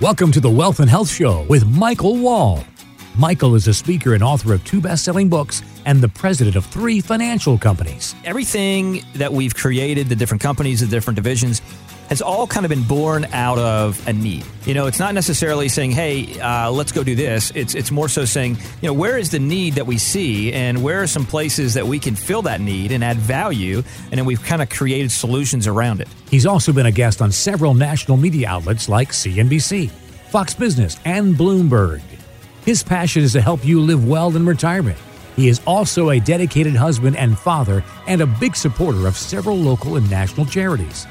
Welcome to the Wealth and Health Show with Michael Wall. Michael is a speaker and author of two best selling books and the president of three financial companies. Everything that we've created, the different companies, the different divisions, has all kind of been born out of a need. You know, it's not necessarily saying, "Hey, uh, let's go do this." It's it's more so saying, you know, where is the need that we see, and where are some places that we can fill that need and add value, and then we've kind of created solutions around it. He's also been a guest on several national media outlets like CNBC, Fox Business, and Bloomberg. His passion is to help you live well in retirement. He is also a dedicated husband and father and a big supporter of several local and national charities.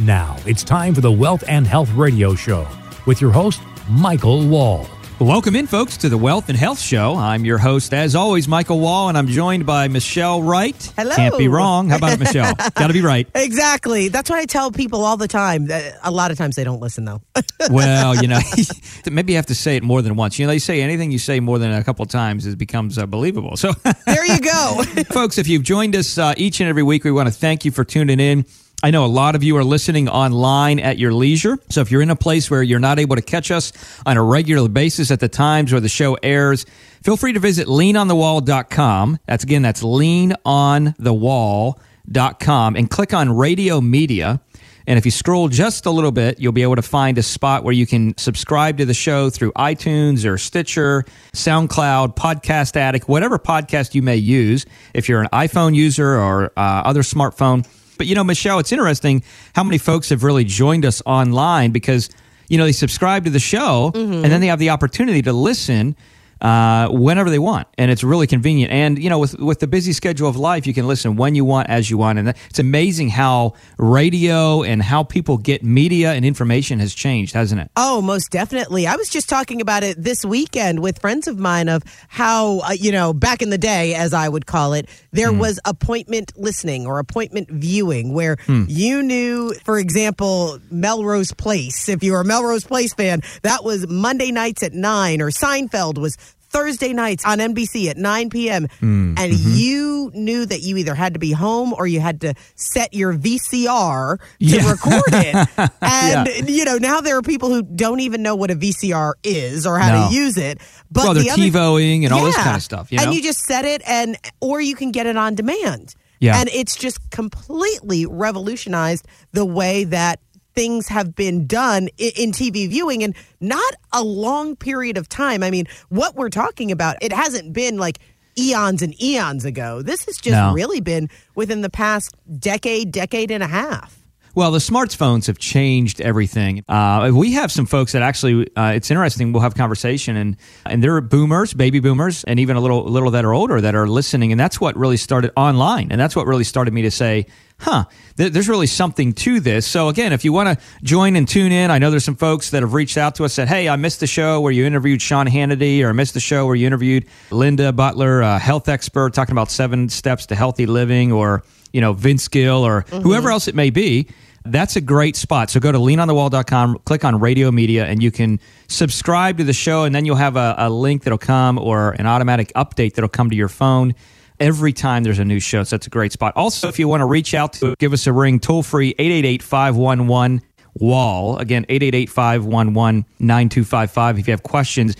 Now, it's time for the Wealth and Health Radio Show with your host, Michael Wall. Welcome in, folks, to the Wealth and Health Show. I'm your host, as always, Michael Wall, and I'm joined by Michelle Wright. Hello. Can't be wrong. How about it, Michelle? Got to be right. Exactly. That's what I tell people all the time. A lot of times they don't listen, though. Well, you know, maybe you have to say it more than once. You know, they say anything you say more than a couple of times it becomes uh, believable. So, there you go. folks, if you've joined us uh, each and every week, we want to thank you for tuning in. I know a lot of you are listening online at your leisure. So if you're in a place where you're not able to catch us on a regular basis at the times where the show airs, feel free to visit leanonthewall.com. That's again, that's leanonthewall.com and click on radio media. And if you scroll just a little bit, you'll be able to find a spot where you can subscribe to the show through iTunes or Stitcher, SoundCloud, Podcast Addict, whatever podcast you may use. If you're an iPhone user or uh, other smartphone. But you know, Michelle, it's interesting how many folks have really joined us online because you know they subscribe to the show mm-hmm. and then they have the opportunity to listen uh, whenever they want, and it's really convenient. And you know, with with the busy schedule of life, you can listen when you want, as you want, and it's amazing how radio and how people get media and information has changed, hasn't it? oh, most definitely. I was just talking about it this weekend with friends of mine of how, uh, you know, back in the day, as I would call it, there was appointment listening or appointment viewing where you knew, for example, Melrose Place. If you were a Melrose Place fan, that was Monday nights at 9, or Seinfeld was Thursday nights on NBC at 9 p.m. Mm, and mm-hmm. you knew that you either had to be home or you had to set your VCR to Yeah. record it. And you know, now there are people who don't even know what a VCR is or how No. to use it. But well, they're the other, TiVoing and all this kind of stuff. You know? And you just set it and or you can get it on demand. Yeah. And it's just completely revolutionized the way that things have been done i- in TV viewing and not a long period of time. I mean, what we're talking about, it hasn't been like eons and eons ago. This has just No. really been within the past decade, decade and a half. Well, the smartphones have changed everything. Uh, we have some folks that actually, uh, it's interesting. We'll have conversation, and and they're boomers, baby boomers, and even a little little that are older that are listening, and that's what really started online, and that's what really started me to say, huh, th- there's really something to this. So again, if you want to join and tune in, I know there's some folks that have reached out to us said, hey, I missed the show where you interviewed Sean Hannity, or I missed the show where you interviewed Linda Butler, a health expert, talking about seven steps to healthy living, or you know Vince Gill, or mm-hmm. whoever else it may be. That's a great spot. So go to leanonthewall.com, click on radio media, and you can subscribe to the show. And then you'll have a, a link that'll come or an automatic update that'll come to your phone every time there's a new show. So that's a great spot. Also, if you want to reach out to give us a ring, toll free 888 511 Wall. Again, 888 511 9255 if you have questions.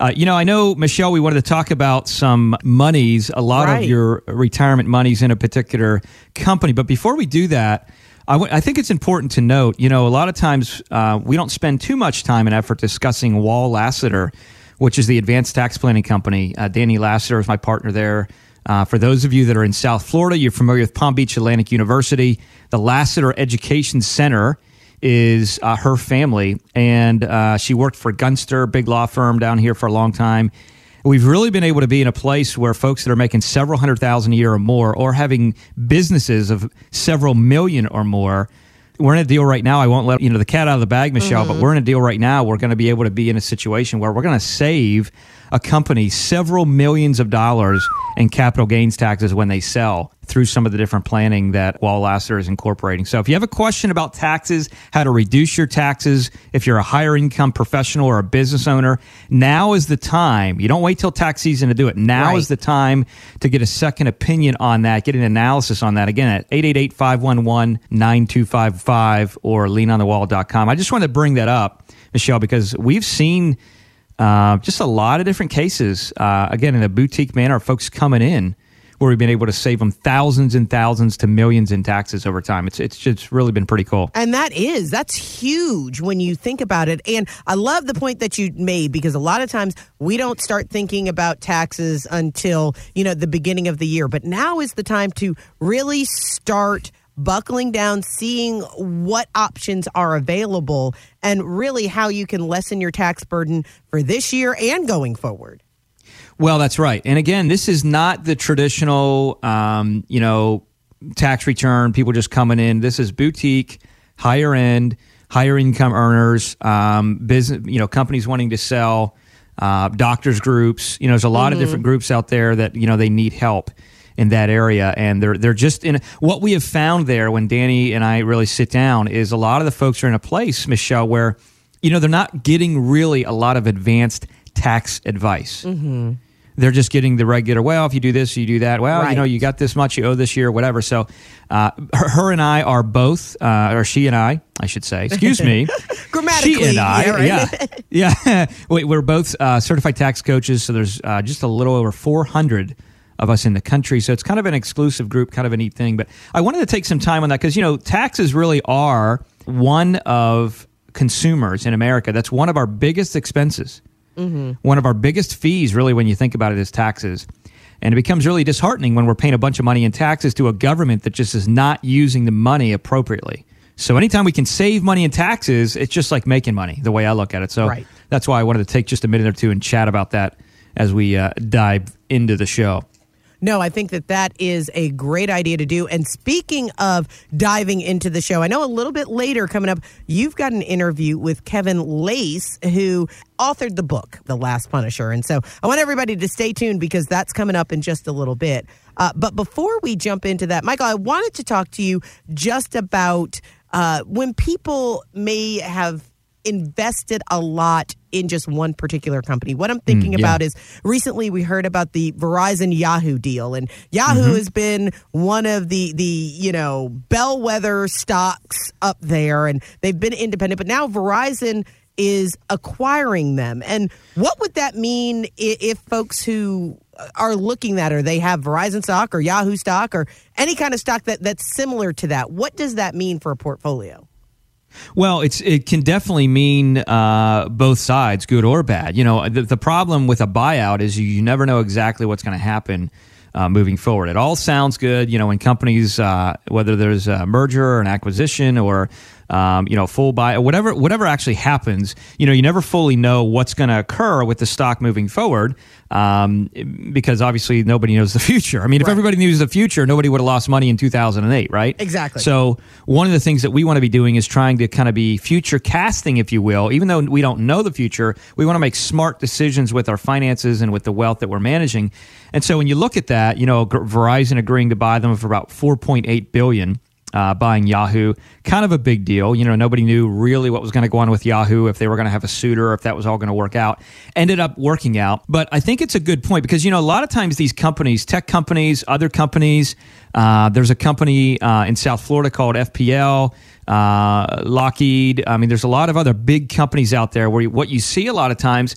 Uh, you know, I know, Michelle, we wanted to talk about some monies, a lot of your retirement monies in a particular company. But before we do that, I w- I think it's important to note, you know, a lot of times uh, we don't spend too much time and effort discussing Wall Lassiter, which is the advanced tax planning company. Uh, Danny Lassiter is my partner there. Uh, for those of you that are in South Florida, you're familiar with Palm Beach Atlantic University. The Lassiter Education Center is uh, her family, and uh, she worked for Gunster, big law firm down here for a long time. We've really been able to be in a place where folks that are making several hundred thousand a year or more, or having businesses of several million or more, we're in a deal right now. I won't let you know the cat out of the bag, Michelle, but we're in a deal right now. We're going to be able to be in a situation where we're going to save a company several millions of dollars in capital gains taxes when they sell. through some of the different planning that Wall Lasser is incorporating. So if you have a question about taxes, how to reduce your taxes, if you're a higher income professional or a business owner, now is the time. You don't wait till tax season to do it. Now Right. is the time to get a second opinion on that, get an analysis on that. Again, at 888-511-9255 or leanonthewall.com. I just wanted to bring that up, Michelle, because we've seen uh, just a lot of different cases. Uh, again, in a boutique manner, folks coming in where we've been able to save them thousands and thousands to millions in taxes over time. It's it's just really been pretty cool. And that is, that's huge when you think about it. And I love the point that you made because a lot of times we don't start thinking about taxes until, you know, the beginning of the year. But now is the time to really start buckling down, seeing what options are available and really how you can lessen your tax burden for this year and going forward. Well, that's right. And again, this is not the traditional, um, you know, tax return. People just coming in. This is boutique, higher end, higher income earners, um, business, you know, companies wanting to sell, uh, doctors groups. You know, there's a lot of different groups out there that you know they need help in that area, and they're they're just in. What we have found there when Danny and I really sit down is a lot of the folks are in a place, Michelle, where you know they're not getting really a lot of advanced tax advice. They're just getting the regular well if you do this you do that. Well you know you got this much you owe this year whatever. So uh, her, her and i are both uh, or she and i i should say excuse me. Grammatically, she and i yeah, right? yeah. Yeah. We, we're both uh, certified tax coaches so there's uh, just a little over 400 of us in the country so it's kind of an exclusive group kind of a neat thing but i wanted to take some time on that because you know taxes really are one of consumers in america that's one of our biggest expenses one of our biggest fees, really, when you think about it, is taxes. And it becomes really disheartening when we're paying a bunch of money in taxes to a government that just is not using the money appropriately. So anytime we can save money in taxes, it's just like making money, the way I look at it. So Right. that's why I wanted to take just a minute or two and chat about that as we uh, dive into the show. No, I think that that is a great idea to do. And speaking of diving into the show, I know a little bit later coming up, you've got an interview with Kevin Lacz, who authored the book, The Last Punisher. And so I want everybody to stay tuned because that's coming up in just a little bit. Uh, but before we jump into that, Michael, I wanted to talk to you just about uh, when people may have invested a lot in just one particular company. What I'm thinking yeah. about is recently we heard about the Verizon Yahoo deal and Yahoo Mm-hmm. has been one of the the, you know, bellwether stocks up there and they've been independent, but now Verizon is acquiring them. And what would that mean i- if folks who are looking at or they have Verizon stock or Yahoo stock or any kind of stock that that's similar to that? What does that mean for a portfolio? Well, it's it can definitely mean uh, both sides, good or bad. You know, the, the problem with a buyout is you, you never know exactly what's going to happen uh, moving forward. It all sounds good, you know, when companies, uh, whether there's a merger or an acquisition or um, you know full buy, whatever whatever actually happens, you know, you never fully know what's going to occur with the stock moving forward um, because obviously nobody knows the future. I mean, if everybody knew the future, nobody would have lost money in 2008, right? Exactly. So one of the things that we want to be doing is trying to kind of be future casting, if you will. Even though we don't know the future, we want to make smart decisions with our finances and with the wealth that we're managing. And so when you look at that, you know, G- Verizon agreeing to buy them for about 4.8 billion. Uh, buying Yahoo, kind of a big deal. You know, nobody knew really what was going to go on with Yahoo, if they were going to have a suitor, if that was all going to work out. Ended up working out. But I think it's a good point because, you know, a lot of times these companies, tech companies, other companies, uh, there's a company uh, in South Florida called FPL, uh, Lockheed. I mean, there's a lot of other big companies out there where what you see a lot of times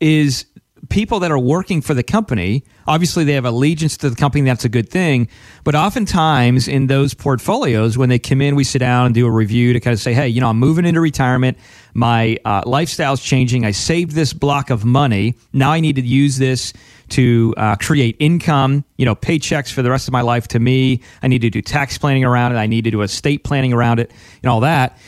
is people that are working for the company. Obviously, they have allegiance to the company. That's a good thing. But oftentimes in those portfolios, when they come in, we sit down and do a review to kind of say, hey, you know, I'm moving into retirement. My uh, lifestyle's changing. I saved this block of money. Now I need to use this to uh, create income, you know, paychecks for the rest of my life to me. I need to do tax planning around it. I need to do estate planning around it and all that.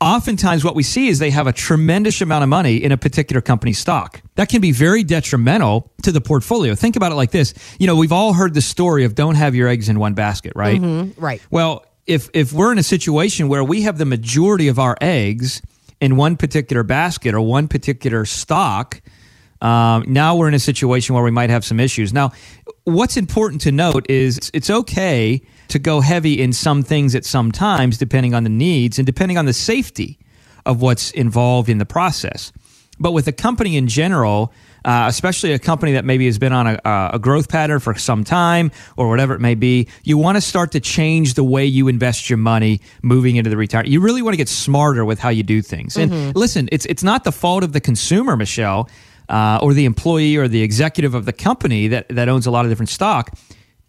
Oftentimes, what we see is they have a tremendous amount of money in a particular company stock. That can be very detrimental to the portfolio. Think about it like this. You know, we've all heard the story of don't have your eggs in one basket, right? Right. Well, if if we're in a situation where we have the majority of our eggs in one particular basket or one particular stock, Um, now we're in a situation where we might have some issues. Now, what's important to note is it's okay to go heavy in some things at some times, depending on the needs and depending on the safety of what's involved in the process. But with a company in general, uh, especially a company that maybe has been on a, a, growth pattern for some time or whatever it may be, you want to start to change the way you invest your money moving into the retirement. You really want to get smarter with how you do things. And mm-hmm. listen, it's it's not the fault of the consumer, Michelle, uh, or the employee or the executive of the company that that owns a lot of different stock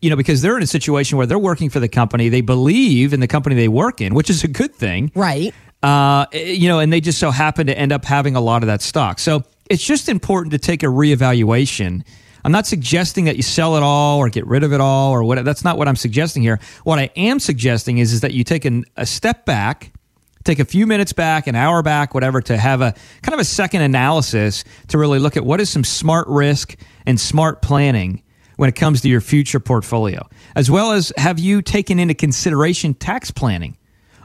you know, because they're in a situation where they're working for the company, they believe in the company they work in, which is a good thing, right? Uh, you know, and they just so happen to end up having a lot of that stock. So it's just important to take a reevaluation. I'm not suggesting that you sell it all or get rid of it all or what. That's not what I'm suggesting here. What I am suggesting is is that you take an, a step back, take a few minutes back, an hour back, whatever, to have a kind of a second analysis to really look at what is some smart risk and smart planning when it comes to your future portfolio, as well as have you taken into consideration tax planning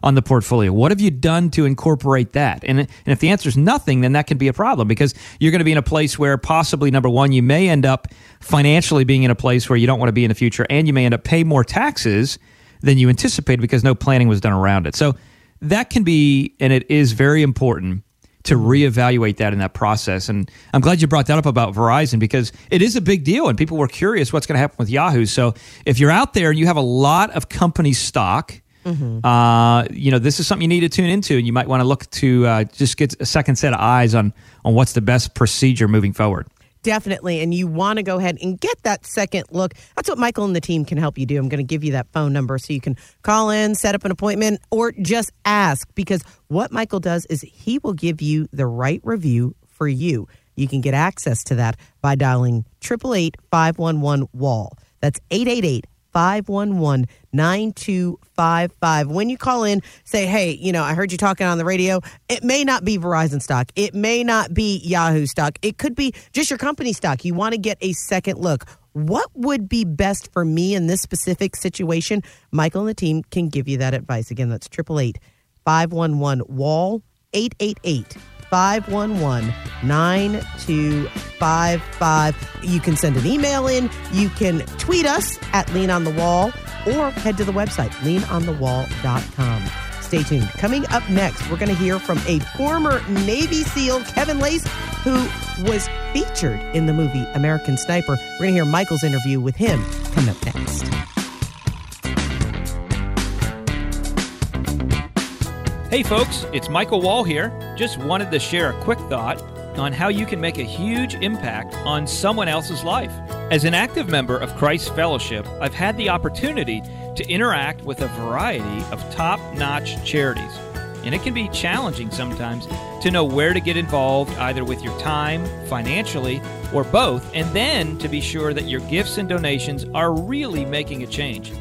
on the portfolio? What have you done to incorporate that? And, and if the answer is nothing, then that can be a problem because you're going to be in a place where possibly, number one, you may end up financially being in a place where you don't want to be in the future, and you may end up paying more taxes than you anticipated because no planning was done around it. So that can be, and it is very important to reevaluate that in that process. And I'm glad you brought that up about Verizon because it is a big deal and people were curious what's going to happen with Yahoo. So if you're out there and you have a lot of company stock, mm-hmm. uh, you know, this is something you need to tune into and you might want to look to uh, just get a second set of eyes on, on what's the best procedure moving forward. Definitely. And you want to go ahead and get that second look. That's what Michael and the team can help you do. I'm going to give you that phone number so you can call in, set up an appointment, or just ask because what Michael does is he will give you the right review for you. You can get access to that by dialing 888 511 WALL. That's 888 511 9255. When you call in, say, hey, you know, I heard you talking on the radio. It may not be Verizon stock, it may not be Yahoo stock, it could be just your company stock. You want to get a second look. What would be best for me in this specific situation? Michael and the team can give you that advice. Again, that's 888 511 WALL 888 511 9255. You can send an email in. You can tweet us at Lean on the Wall or head to the website, leanonthewall.com. Stay tuned. Coming up next, we're going to hear from a former Navy SEAL, Kevin Lacz, who was featured in the movie American Sniper. We're going to hear Michael's interview with him coming up next. Hey folks, it's Michael Wall here. Just wanted to share a quick thought on how you can make a huge impact on someone else's life. As an active member of Christ Fellowship, I've had the opportunity to interact with a variety of top notch charities. And it can be challenging sometimes to know where to get involved, either with your time, financially, or both, and then to be sure that your gifts and donations are really making a change.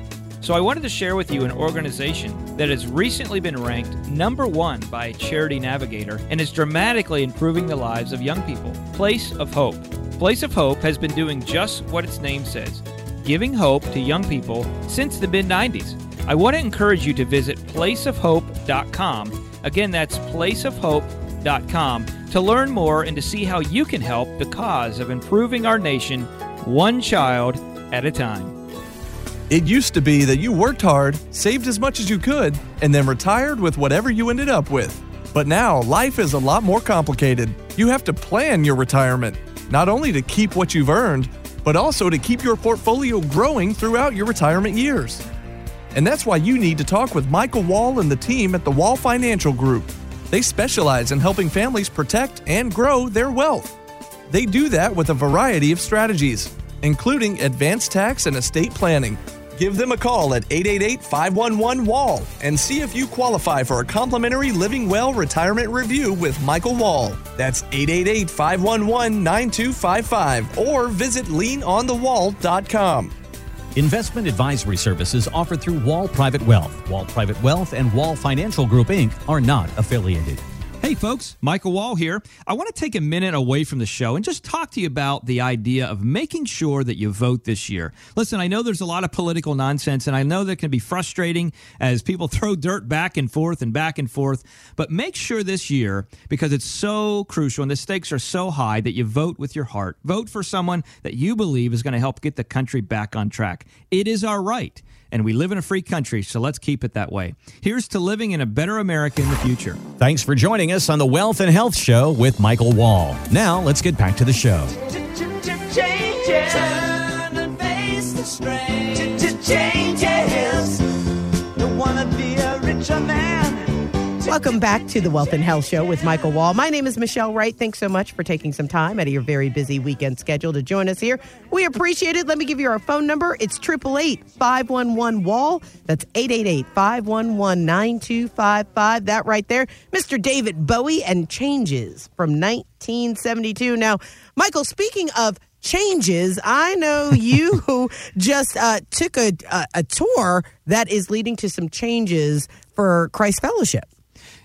So I wanted to share with you an organization that has recently been ranked number one by Charity Navigator and is dramatically improving the lives of young people Place of Hope. Place of Hope has been doing just what its name says giving hope to young people since the mid 90s. I want to encourage you to visit placeofhope.com. Again, that's placeofhope.com to learn more and to see how you can help the cause of improving our nation one child at a time. It used to be that you worked hard, saved as much as you could, and then retired with whatever you ended up with. But now, life is a lot more complicated. You have to plan your retirement, not only to keep what you've earned, but also to keep your portfolio growing throughout your retirement years. And that's why you need to talk with Michael Wall and the team at the Wall Financial Group. They specialize in helping families protect and grow their wealth. They do that with a variety of strategies, including advanced tax and estate planning Give them a call at 888 511 WALL and see if you qualify for a complimentary Living Well retirement review with Michael Wall. That's 888 511 9255 or visit leanonthewall.com. Investment advisory services offered through Wall Private Wealth. Wall Private Wealth and Wall Financial Group Inc. are not affiliated. Hey folks, Michael Wall here. I want to take a minute away from the show and just talk to you about the idea of making sure that you vote this year. Listen, I know there's a lot of political nonsense, and I know that can be frustrating as people throw dirt back and forth and back and forth, but make sure this year, because it's so crucial and the stakes are so high, that you vote with your heart. Vote for someone that you believe is going to help get the country back on track. It is our right and we live in a free country, so let's keep it that way. Here's to living in a better America in the future. Thanks for joining us on the Wealth and Health Show with Michael Wall. Now, let's get back to the show. Welcome back to the Wealth and Health Show with Michael Wall. My name is Michelle Wright. Thanks so much for taking some time out of your very busy weekend schedule to join us here. We appreciate it. Let me give you our phone number. It's 888 511 Wall. That's 888 511 9255. That right there. Mr. David Bowie and Changes from 1972. Now, Michael, speaking of changes. I know you just uh, took a, a, a tour that is leading to some changes for Christ Fellowship.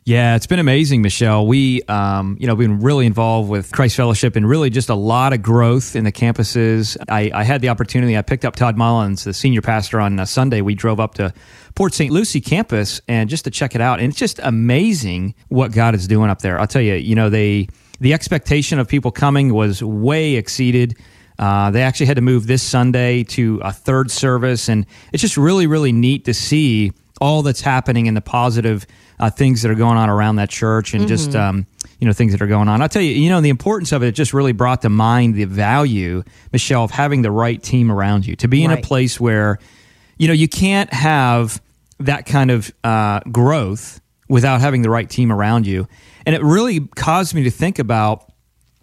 Yeah, it's been amazing, Michelle. We, um, you know, been really involved with Christ Fellowship and really just a lot of growth in the campuses. I, I had the opportunity. I picked up Todd Mullins, the senior pastor, on a Sunday. We drove up to Port St. Lucie campus and just to check it out. And it's just amazing what God is doing up there. I'll tell you, you know, they the expectation of people coming was way exceeded. Uh, they actually had to move this Sunday to a third service, and it's just really, really neat to see all that's happening and the positive uh, things that are going on around that church, and mm-hmm. just um, you know things that are going on. I'll tell you, you know, the importance of it, it just really brought to mind the value, Michelle, of having the right team around you to be in right. a place where you know you can't have that kind of uh, growth without having the right team around you. And it really caused me to think about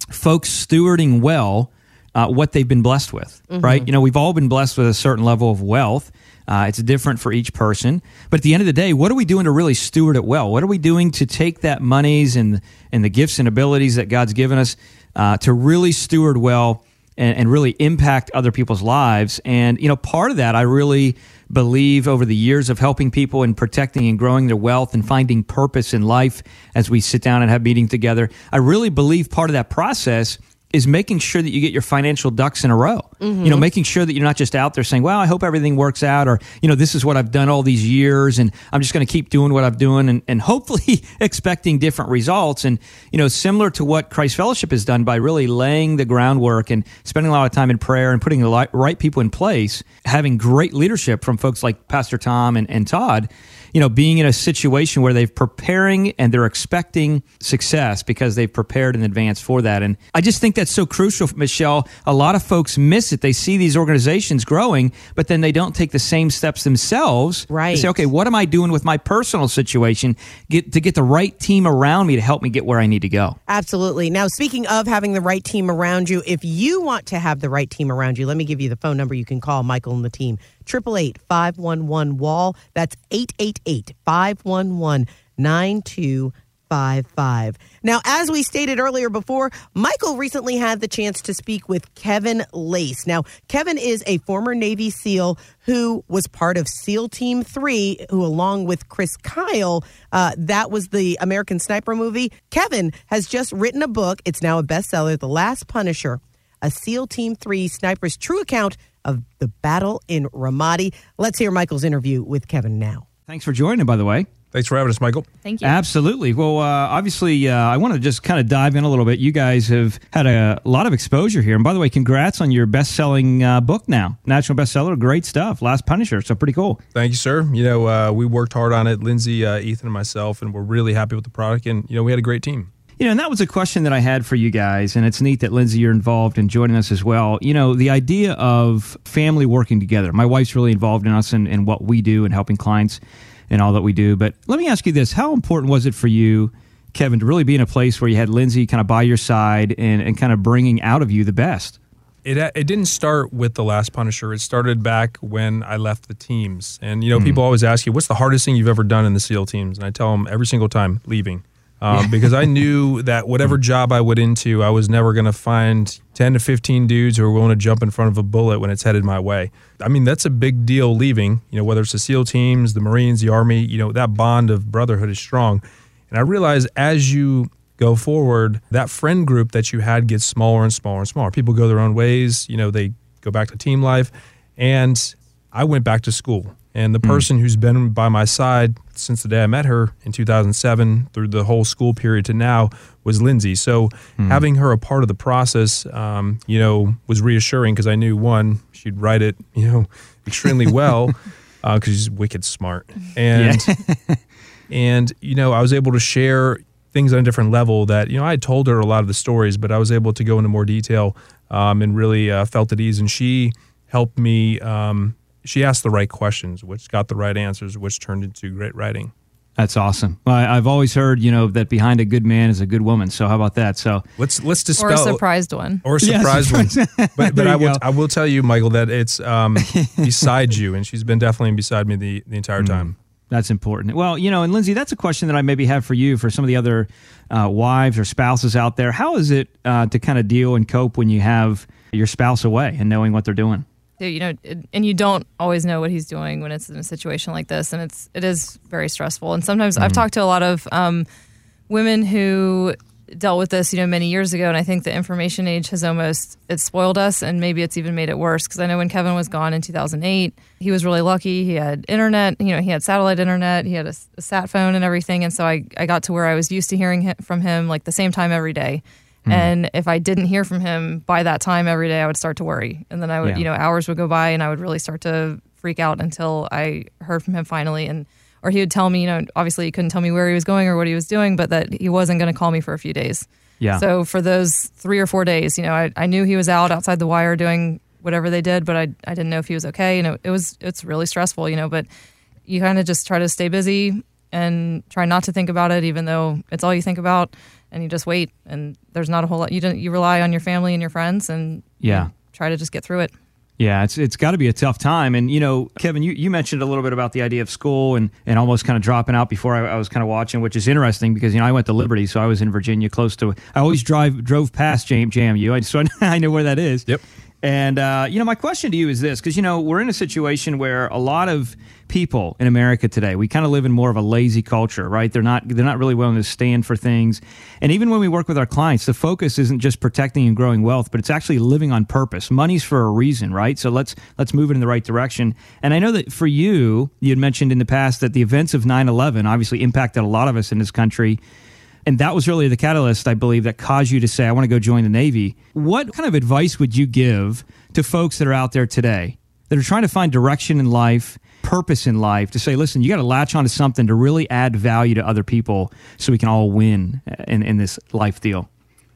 folks stewarding well uh, what they've been blessed with, mm-hmm. right? You know, we've all been blessed with a certain level of wealth. Uh, it's different for each person. But at the end of the day, what are we doing to really steward it well? What are we doing to take that monies and, and the gifts and abilities that God's given us uh, to really steward well and, and really impact other people's lives? And, you know, part of that, I really believe over the years of helping people and protecting and growing their wealth and finding purpose in life as we sit down and have meetings together. I really believe part of that process is making sure that you get your financial ducks in a row. Mm-hmm. You know, making sure that you're not just out there saying, "Well, I hope everything works out," or you know, "This is what I've done all these years, and I'm just going to keep doing what I'm doing," and, and hopefully expecting different results. And you know, similar to what Christ Fellowship has done by really laying the groundwork and spending a lot of time in prayer and putting the right people in place, having great leadership from folks like Pastor Tom and, and Todd you know, being in a situation where they're preparing and they're expecting success because they've prepared in advance for that. And I just think that's so crucial, Michelle. A lot of folks miss it. They see these organizations growing, but then they don't take the same steps themselves. Right. Say, okay, what am I doing with my personal situation get, to get the right team around me to help me get where I need to go? Absolutely. Now, speaking of having the right team around you, if you want to have the right team around you, let me give you the phone number you can call Michael and the team 888 511 Wall. That's 888 511 9255. Now, as we stated earlier before, Michael recently had the chance to speak with Kevin Lacz. Now, Kevin is a former Navy SEAL who was part of SEAL Team 3, who, along with Chris Kyle, uh, that was the American Sniper movie. Kevin has just written a book. It's now a bestseller, The Last Punisher, a SEAL Team 3 sniper's true account of the battle in Ramadi. Let's hear Michael's interview with Kevin now. Thanks for joining, by the way. Thanks for having us, Michael. Thank you. Absolutely. Well, uh, obviously, uh, I want to just kind of dive in a little bit. You guys have had a lot of exposure here. And by the way, congrats on your best selling uh, book now. National bestseller. Great stuff. Last Punisher. So pretty cool. Thank you, sir. You know, uh, we worked hard on it, Lindsay, uh, Ethan, and myself, and we're really happy with the product. And, you know, we had a great team. You know, and that was a question that I had for you guys, and it's neat that Lindsay you're involved in joining us as well. You know, the idea of family working together. My wife's really involved in us and, and what we do and helping clients and all that we do. But let me ask you this: How important was it for you, Kevin, to really be in a place where you had Lindsay kind of by your side and, and kind of bringing out of you the best? It, it didn't start with the last Punisher. It started back when I left the teams. And, you know, mm. people always ask you, what's the hardest thing you've ever done in the SEAL teams? And I tell them every single time, leaving um, because I knew that whatever job I went into, I was never going to find 10 to 15 dudes who are willing to jump in front of a bullet when it's headed my way. I mean, that's a big deal leaving, you know, whether it's the SEAL teams, the Marines, the Army, you know, that bond of brotherhood is strong. And I realized as you go forward, that friend group that you had gets smaller and smaller and smaller. People go their own ways, you know, they go back to team life. And I went back to school. And the person who's been by my side since the day I met her in 2007 through the whole school period to now was Lindsay. So having her a part of the process, um, you know, was reassuring because I knew one, she'd write it, you know, extremely well because she's wicked smart. And and you know, I was able to share things on a different level that you know I had told her a lot of the stories, but I was able to go into more detail um, and really uh, felt at ease. And she helped me. Um, she asked the right questions, which got the right answers, which turned into great writing. That's awesome. Well, I, I've always heard, you know, that behind a good man is a good woman. So how about that? So Let's let's Or dispel a surprised one. or a Yeah, surprise one. But, but I will go. I will tell you, Michael, that it's um, beside you, and she's been definitely beside me the the entire time. That's important. Well, you know, and Lindsay, that's a question that I maybe have for you, for some of the other uh, wives or spouses out there. How is it uh, to kind of deal and cope when you have your spouse away and knowing what they're doing? You know, and you don't always know what he's doing when it's in a situation like this, and it's it is very stressful. And sometimes I've talked to a lot of um, women who dealt with this, you know, many years ago, and I think the information age has almost it spoiled us, and maybe it's even made it worse. Because I know when Kevin was gone in 2008, he was really lucky. He had internet, you know, he had satellite internet, he had a, a sat phone and everything, and so I I got to where I was used to hearing from him like the same time every day. Hmm. And if I didn't hear from him by that time every day, I would start to worry. And then I would, Yeah. you know, hours would go by and I would really start to freak out until I heard from him finally. And, or he would tell me, you know, obviously he couldn't tell me where he was going or what he was doing, but that he wasn't going to call me for a few days. Yeah. So for those three or four days, you know, I, I knew he was out outside the wire doing whatever they did, but I, I didn't know if he was okay. You know, it was, it's really stressful, you know, but you kind of just try to stay busy and try not to think about it, even though it's all you think about, and you just wait. And there's not a whole lot. You don't. You rely on your family and your friends, and Yeah. try to just get through it. Yeah, it's it's got to be a tough time. And you know, Kevin, you, you mentioned a little bit about the idea of school and, and almost kind of dropping out before I, I was kind of watching, which is interesting because you know I went to Liberty, so I was in Virginia, close to. I always drive drove past Jam, JMU, I, so I know where that is. Yep. And uh, you know, my question to you is this: because you know we're in a situation where a lot of people in America today, we kind of live in more of a lazy culture, right? They're not they're not really willing to stand for things. And even when we work with our clients, the focus isn't just protecting and growing wealth, but it's actually living on purpose. Money's for a reason, right? So let's let's move it in the right direction. And I know that for you, you had mentioned in the past that the events of 9/11 obviously impacted a lot of us in this country. And that was really the catalyst, I believe, that caused you to say, I want to go join the Navy. What kind of advice would you give to folks that are out there today that are trying to find direction in life, purpose in life, to say, listen, you got to latch onto something to really add value to other people so we can all win in, in this life deal?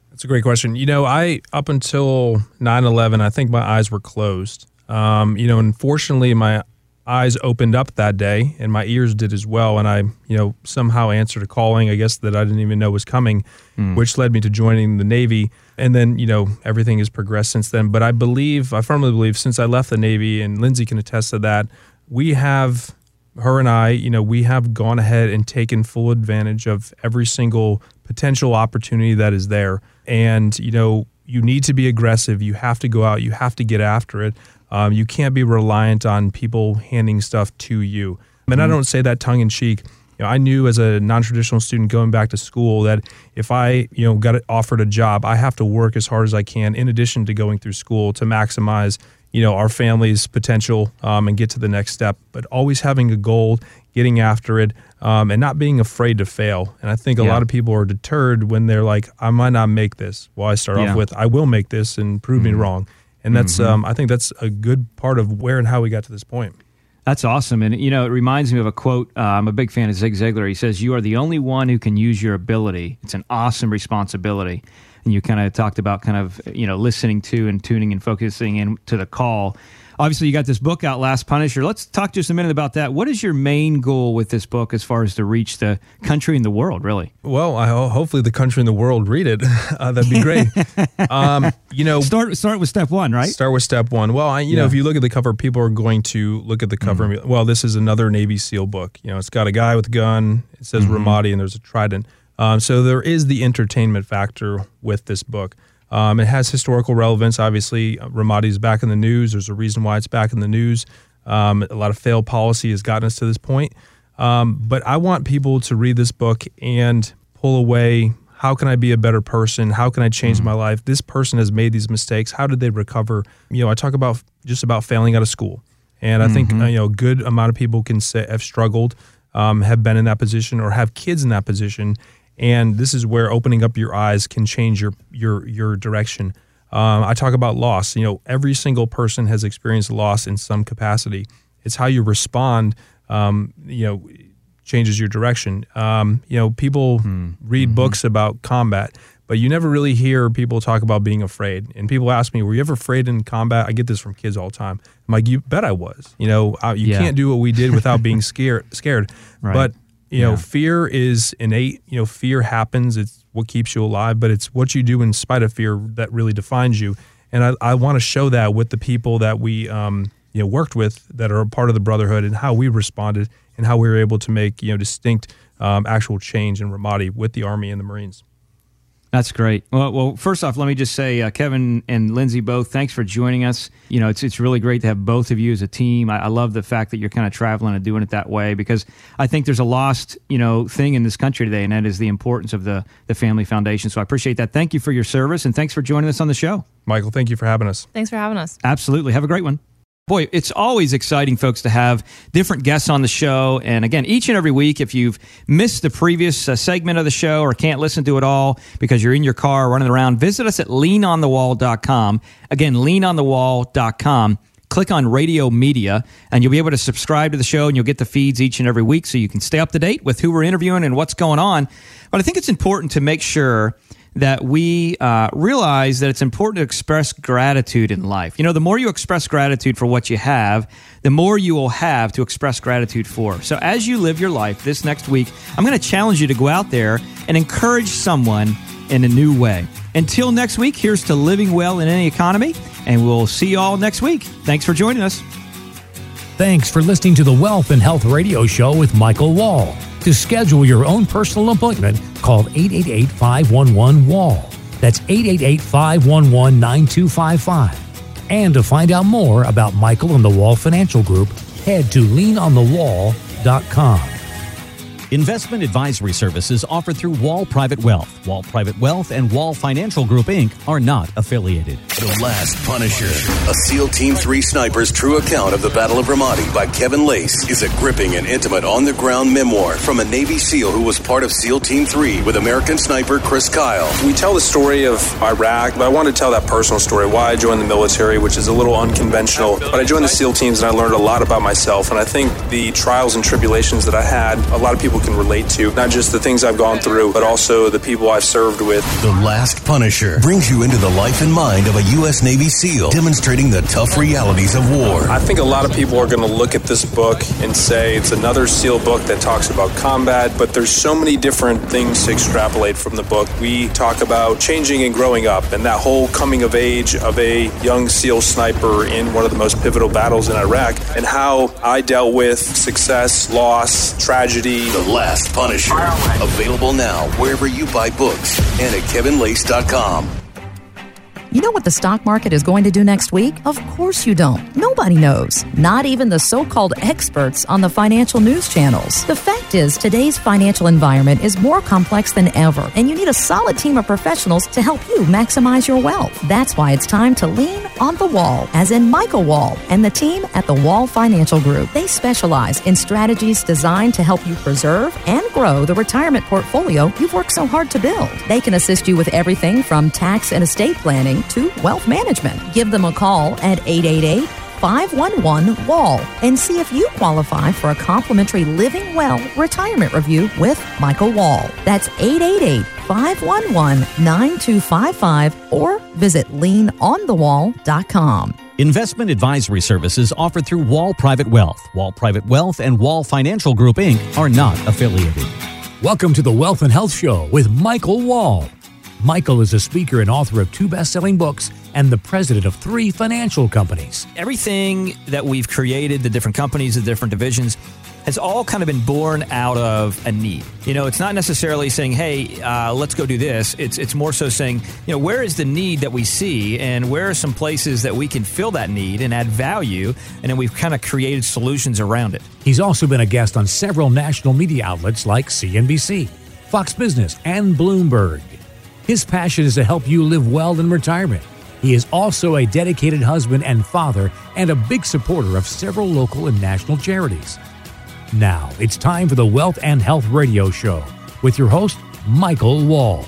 That's a great question. You know, I up until 9/11, I think my eyes were closed. Um, you know, unfortunately, my eyes opened up that day, and my ears did as well. And I, you know, somehow answered a calling, I guess that I didn't even know was coming, hmm. which led me to joining the Navy. And then, you know, everything has progressed since then. But I believe, I firmly believe, since I left the Navy, and Lindsay can attest to that, we have her and I, you know, we have gone ahead and taken full advantage of every single potential opportunity that is there. And, you know, you need to be aggressive. You have to go out. You have to get after it. Um, you can't be reliant on people handing stuff to you. And I don't say that tongue in cheek. You know, I knew as a non-traditional student going back to school that if I, you know, got offered a job, I have to work as hard as I can in addition to going through school to maximize, you know, our family's potential um, and get to the next step. But always having a goal, getting after it, um, and not being afraid to fail. And I think a Yeah. lot of people are deterred when they're like, I might not make this. Well, I start Yeah. off with, I will make this and prove me wrong. And that's, um, I think that's a good part of where and how we got to this point. That's awesome. And, you know, it reminds me of a quote. Uh, I'm a big fan of Zig Ziglar. He says, You are the only one who can use your ability. It's an awesome responsibility. And you kind of talked about kind of, you know, listening to and tuning and focusing in to the call. Obviously, you got this book out, Last Punisher. Let's talk just a minute about that. What is your main goal with this book as far as to reach the country and the world, really? Well, I ho- hopefully the country and the world read it. Uh, that'd be great. um, you know, Start start with step one, right? Start with step one. Well, I, you know, if you look at the cover, people are going to look at the cover. and be, well, this is another Navy SEAL book. You know, it's got a guy with a gun. It says Ramadi, and there's a trident. Um, so there is the entertainment factor with this book. Um, it has historical relevance. Obviously, uh, Ramadi's back in the news. There's a reason why it's back in the news. Um, a lot of failed policy has gotten us to this point. Um, but I want people to read this book and pull away. How can I be a better person? How can I change my life? This person has made these mistakes. How did they recover? You know, I talk about just about failing out of school, and I think uh, you know a good amount of people can say have struggled, um, have been in that position, or have kids in that position. And this is where opening up your eyes can change your your your direction. Um, I talk about loss. You know, every single person has experienced loss in some capacity. It's how you respond. Um, you know, changes your direction. Um, you know, people read books about combat, but you never really hear people talk about being afraid. And people ask me, "Were you ever afraid in combat?" I get this from kids all the time. I'm like, "You bet I was." You know, uh, you Yeah. can't do what we did without being scared. Scared, Right. but you know, Yeah. fear is innate. You know, fear happens. It's what keeps you alive, but it's what you do in spite of fear that really defines you. And I, I want to show that with the people that we, um, you know, worked with that are a part of the brotherhood and how we responded and how we were able to make, you know, distinct um, actual change in Ramadi with the Army and the Marines. That's great. Well, well, first off, let me just say, uh, Kevin and Lindsay, both, thanks for joining us. You know, it's it's really great to have both of you as a team. I, I love the fact that you're kind of traveling and doing it that way because I think there's a lost, you know, thing in this country today, and that is the importance of the the family foundation. So I appreciate that. Thank you for your service, and thanks for joining us on the show. Michael, thank you for having us. Thanks for having us. Absolutely. Have a great one. Boy, it's always exciting, folks, to have different guests on the show. And again, each and every week, if you've missed the previous uh, segment of the show or can't listen to it all because you're in your car running around, visit us at leanonthewall.com. Again, leanonthewall.com. Click on radio media and you'll be able to subscribe to the show and you'll get the feeds each and every week so you can stay up to date with who we're interviewing and what's going on. But I think it's important to make sure that we uh, realize that it's important to express gratitude in life. You know, the more you express gratitude for what you have, the more you will have to express gratitude for. So, as you live your life this next week, I'm going to challenge you to go out there and encourage someone in a new way. Until next week, here's to living well in any economy, and we'll see you all next week. Thanks for joining us. Thanks for listening to the Wealth and Health Radio Show with Michael Wall. To schedule your own personal appointment, call 888 511 Wall. That's 888 511 9255. And to find out more about Michael and the Wall Financial Group, head to leanonthewall.com. Investment advisory services offered through Wall Private Wealth. Wall Private Wealth and Wall Financial Group Inc. are not affiliated. The Last Punisher, a SEAL Team 3 sniper's true account of the Battle of Ramadi by Kevin Lacz, is a gripping and intimate on the ground memoir from a Navy SEAL who was part of SEAL Team 3 with American sniper Chris Kyle. We tell the story of Iraq, but I want to tell that personal story why I joined the military, which is a little unconventional. But I joined the SEAL teams and I learned a lot about myself. And I think the trials and tribulations that I had, a lot of people can relate to. Not just the things I've gone through, but also the people I've served with. The Last Punisher brings you into the life and mind of a U.S. Navy SEAL, demonstrating the tough realities of war. I think a lot of people are going to look at this book and say it's another SEAL book that talks about combat, but there's so many different things to extrapolate from the book. We talk about changing and growing up and that whole coming of age of a young SEAL sniper in one of the most pivotal battles in Iraq and how I dealt with success, loss, tragedy. The Last Punisher. Available now wherever you buy books and at kevinlacz.com. You know what the stock market is going to do next week? Of course you don't. Nobody knows. Not even the so called experts on the financial news channels. The fact is, today's financial environment is more complex than ever, and you need a solid team of professionals to help you maximize your wealth. That's why it's time to lean on the wall, as in Michael Wall and the team at the Wall Financial Group. They specialize in strategies designed to help you preserve and grow the retirement portfolio you've worked so hard to build. They can assist you with everything from tax and estate planning to wealth management. Give them a call at 888 511 Wall and see if you qualify for a complimentary Living Well retirement review with Michael Wall. That's 888 511 9255 or visit leanonthewall.com. Investment advisory services offered through Wall Private Wealth. Wall Private Wealth and Wall Financial Group Inc. are not affiliated. Welcome to the Wealth and Health Show with Michael Wall. Michael is a speaker and author of two best selling books and the president of three financial companies. everything that we've created, the different companies, the different divisions, has all kind of been born out of a need. You know, it's not necessarily saying, "Hey, uh, let's go do this." It's it's more so saying, you know, where is the need that we see, and where are some places that we can fill that need and add value, and then we've kind of created solutions around it. He's also been a guest on several national media outlets like CNBC, Fox Business, and Bloomberg. His passion is to help you live well in retirement. He is also a dedicated husband and father and a big supporter of several local and national charities. Now, it's time for the Wealth and Health Radio Show with your host, Michael Wall.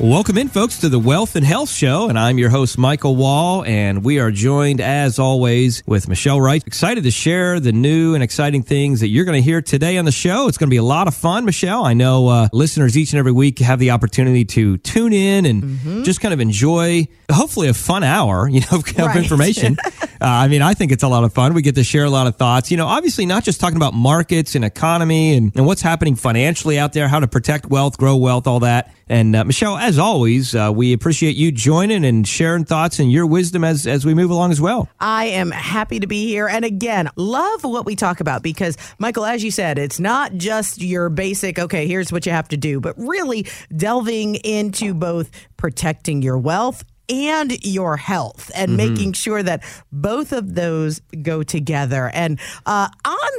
Welcome in, folks, to the Wealth and Health Show. And I'm your host, Michael Wall. And we are joined, as always, with Michelle Wright. Excited to share the new and exciting things that you're going to hear today on the show. It's going to be a lot of fun, Michelle. I know uh, listeners each and every week have the opportunity to tune in and mm-hmm. just kind of enjoy, hopefully, a fun hour, you know, of, right. information. uh, I mean, I think it's a lot of fun. We get to share a lot of thoughts. You know, obviously, not just talking about markets and economy and, and what's happening financially out there, how to protect wealth, grow wealth, all that. And uh, Michelle, as always, uh, we appreciate you joining and sharing thoughts and your wisdom as as we move along as well. I am happy to be here, and again, love what we talk about because Michael, as you said, it's not just your basic. Okay, here's what you have to do, but really delving into both protecting your wealth and your health and mm-hmm. making sure that both of those go together. And uh,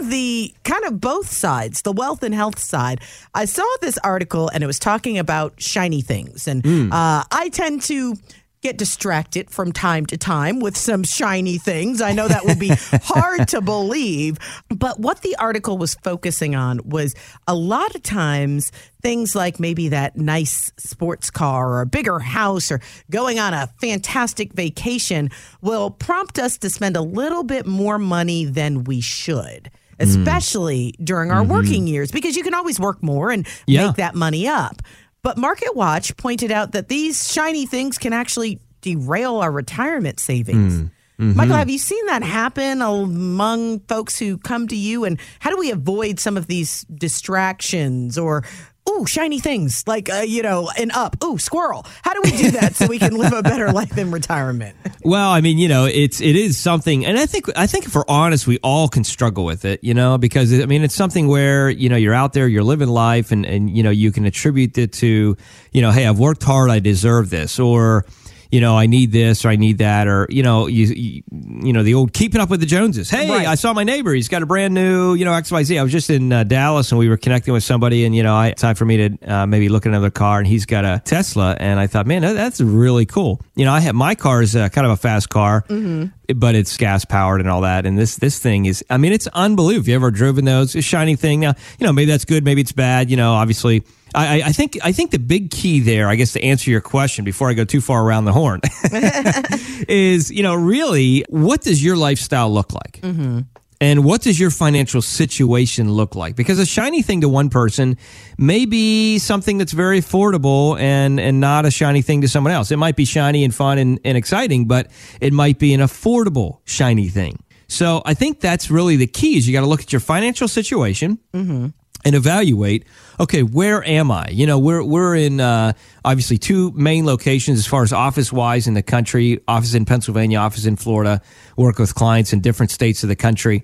on the kind of both sides, the wealth and health side, I saw this article and it was talking about shiny things. And mm. uh, I tend to get distracted from time to time with some shiny things. I know that would be hard to believe. But what the article was focusing on was a lot of times things like maybe that nice sports car or a bigger house or going on a fantastic vacation will prompt us to spend a little bit more money than we should especially mm. during our mm-hmm. working years because you can always work more and yeah. make that money up. But MarketWatch pointed out that these shiny things can actually derail our retirement savings. Mm. Mm-hmm. Michael, have you seen that happen among folks who come to you? And how do we avoid some of these distractions or ooh, shiny things like, uh, you know, an up, ooh, squirrel. How do we do that so we can live a better life in retirement? Well, I mean, you know, it's, it is something, and I think, I think if we're honest, we all can struggle with it, you know, because I mean, it's something where, you know, you're out there, you're living life and, and, you know, you can attribute it to, you know, hey, I've worked hard, I deserve this, or, you know, I need this or I need that, or you know, you you, you know, the old keeping up with the Joneses. Hey, right. I saw my neighbor; he's got a brand new, you know, X Y Z. I was just in uh, Dallas and we were connecting with somebody, and you know, I time for me to uh, maybe look at another car, and he's got a Tesla, and I thought, man, that's really cool. You know, I have my car is uh, kind of a fast car. Mm-hmm but it's gas powered and all that. And this this thing is, I mean, it's unbelievable. If you ever driven those, a shiny thing. Now, you know, maybe that's good, maybe it's bad. You know, obviously, I, I think I think the big key there, I guess, to answer your question before I go too far around the horn, is you know really what does your lifestyle look like? Mm-hmm. And what does your financial situation look like? Because a shiny thing to one person may be something that's very affordable and, and not a shiny thing to someone else. It might be shiny and fun and, and exciting, but it might be an affordable shiny thing. So I think that's really the key is you got to look at your financial situation. Mm-hmm and evaluate okay where am i? You know we're we're in uh, obviously two main locations as far as office wise in the country office in pennsylvania office in florida work with clients in different states of the country.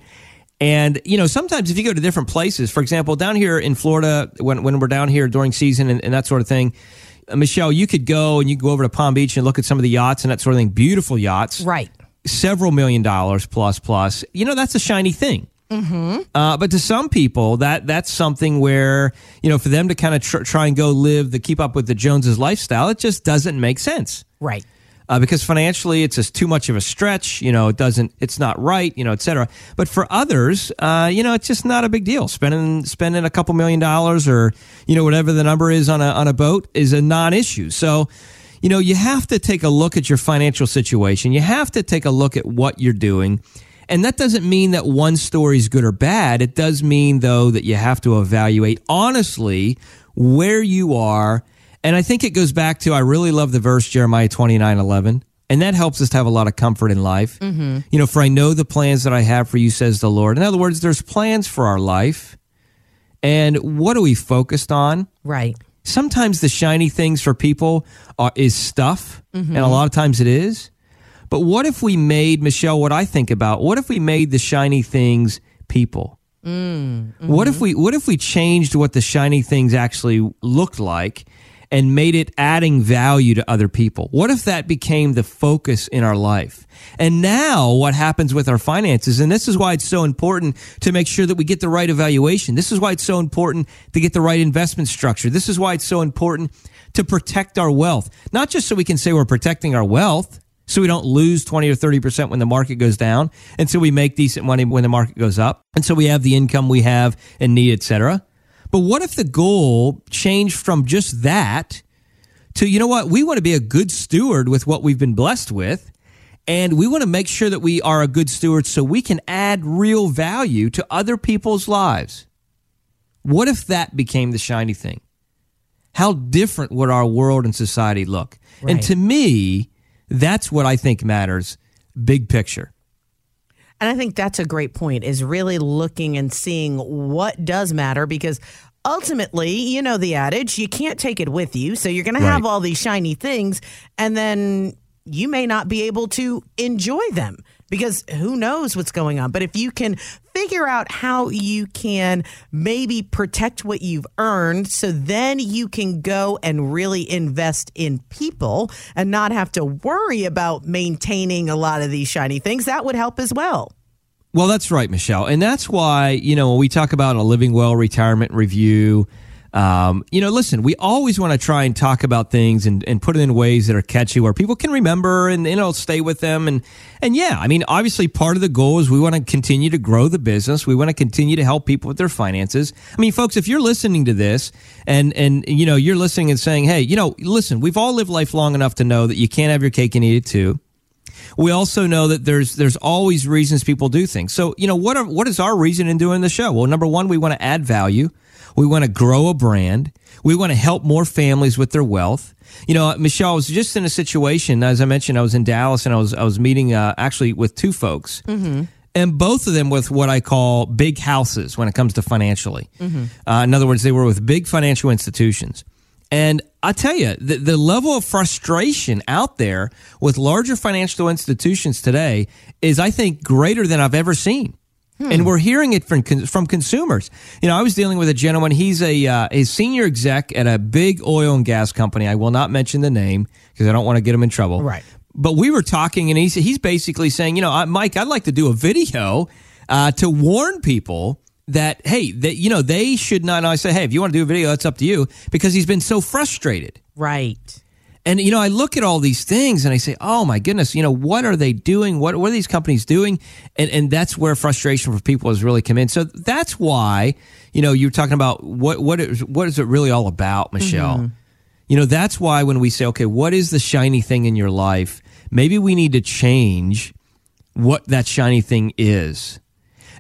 And you know sometimes if you go to different places for example down here in florida when, when we're down here during season and, and that sort of thing uh, michelle you could go and you could go over to palm beach and look at some of the yachts and that sort of thing. Beautiful yachts. Right. Several million dollars plus plus. You know that's a shiny thing Mm-hmm. Uh, but to some people, that that's something where you know, for them to kind of tr- try and go live the keep up with the Joneses lifestyle, it just doesn't make sense, right? Uh, because financially, it's just too much of a stretch. You know, it doesn't, it's not right. You know, et cetera. But for others, uh, you know, it's just not a big deal. Spending spending a couple million dollars or you know whatever the number is on a on a boat is a non-issue. So you know, you have to take a look at your financial situation. You have to take a look at what you're doing and that doesn't mean that one story is good or bad. It does mean, though, that you have to evaluate honestly where you are. And I think it goes back to I really love the verse Jeremiah 29 11. And that helps us to have a lot of comfort in life. Mm-hmm. You know, for I know the plans that I have for you, says the Lord. In other words, there's plans for our life. And what are we focused on? Right. Sometimes the shiny things for people are, is stuff, mm-hmm. and a lot of times it is. But what if we made, Michelle, what I think about, what if we made the shiny things people? Mm, what if mm-hmm. we what if we changed what the shiny things actually looked like and made it adding value to other people? What if that became the focus in our life? And now what happens with our finances? And this is why it's so important to make sure that we get the right evaluation. This is why it's so important to get the right investment structure. This is why it's so important to protect our wealth. Not just so we can say we're protecting our wealth, so we don't lose 20 or 30% when the market goes down, and so we make decent money when the market goes up, and so we have the income we have and need, etc. But what if the goal changed from just that to, you know what, we want to be a good steward with what we've been blessed with, and we want to make sure that we are a good steward so we can add real value to other people's lives. What if that became the shiny thing? How different would our world and society look? And to me, that's what I think matters, big picture. And I think that's a great point is really looking and seeing what does matter because ultimately, you know the adage, you can't take it with you. So you're going to have all these shiny things and then you may not be able to enjoy them because who knows what's going on. But if you can figure out how you can maybe protect what you've earned so then you can go and really invest in people and not have to worry about maintaining a lot of these shiny things, that would help as well. Well, that's right, Michelle. And that's why, you know, when we talk about a living well retirement review, um, you know, listen, we always want to try and talk about things and, and put it in ways that are catchy where people can remember and, know, stay with them. And, and yeah, I mean, obviously part of the goal is we want to continue to grow the business. We want to continue to help people with their finances. I mean, folks, if you're listening to this and, and, you know, you're listening and saying, Hey, you know, listen, we've all lived life long enough to know that you can't have your cake and eat it too we also know that there's there's always reasons people do things. So, you know, what are what is our reason in doing the show? Well, number one, we want to add value. We want to grow a brand. We want to help more families with their wealth. You know, Michelle I was just in a situation, as I mentioned, I was in Dallas and I was I was meeting uh, actually with two folks. And both of them with what I call big houses when it comes to financially. Uh, in other words, they were with big financial institutions. And I tell you, the, the level of frustration out there with larger financial institutions today is, I think, greater than I've ever seen. And we're hearing it from from consumers. You know, I was dealing with a gentleman. He's a uh, a senior exec at a big oil and gas company. I will not mention the name because I don't want to get him in trouble. Right. But we were talking, and he's he's basically saying, you know, I, Mike, I'd like to do a video uh, to warn people that hey, that you know they should not. And I say, hey, if you want to do a video, that's up to you, because he's been so frustrated. Right. And you know, I look at all these things and I say, "Oh my goodness, you know, what are they doing? What what are these companies doing?" And and that's where frustration for people has really come in. So that's why, you know, you're talking about what what is what is it really all about, mm-hmm. Michelle? You know, that's why when we say, "Okay, what is the shiny thing in your life?" Maybe we need to change what that shiny thing is.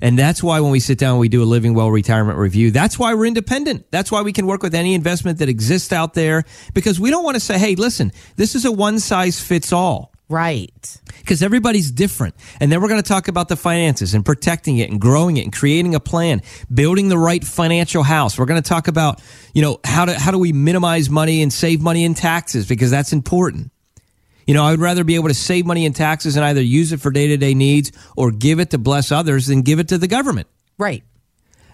And that's why when we sit down, we do a living well retirement review. That's why we're independent. That's why we can work with any investment that exists out there because we don't want to say, hey, listen, this is a one size fits all Right. because everybody's different. And then we're going to talk about the finances and protecting it and growing it and creating a plan, building the right financial house. We're going to talk about, you know, how to, how do we minimize money and save money in taxes because that's important. You know, I would rather be able to save money in taxes and either use it for day to day needs or give it to bless others than give it to the government. Right.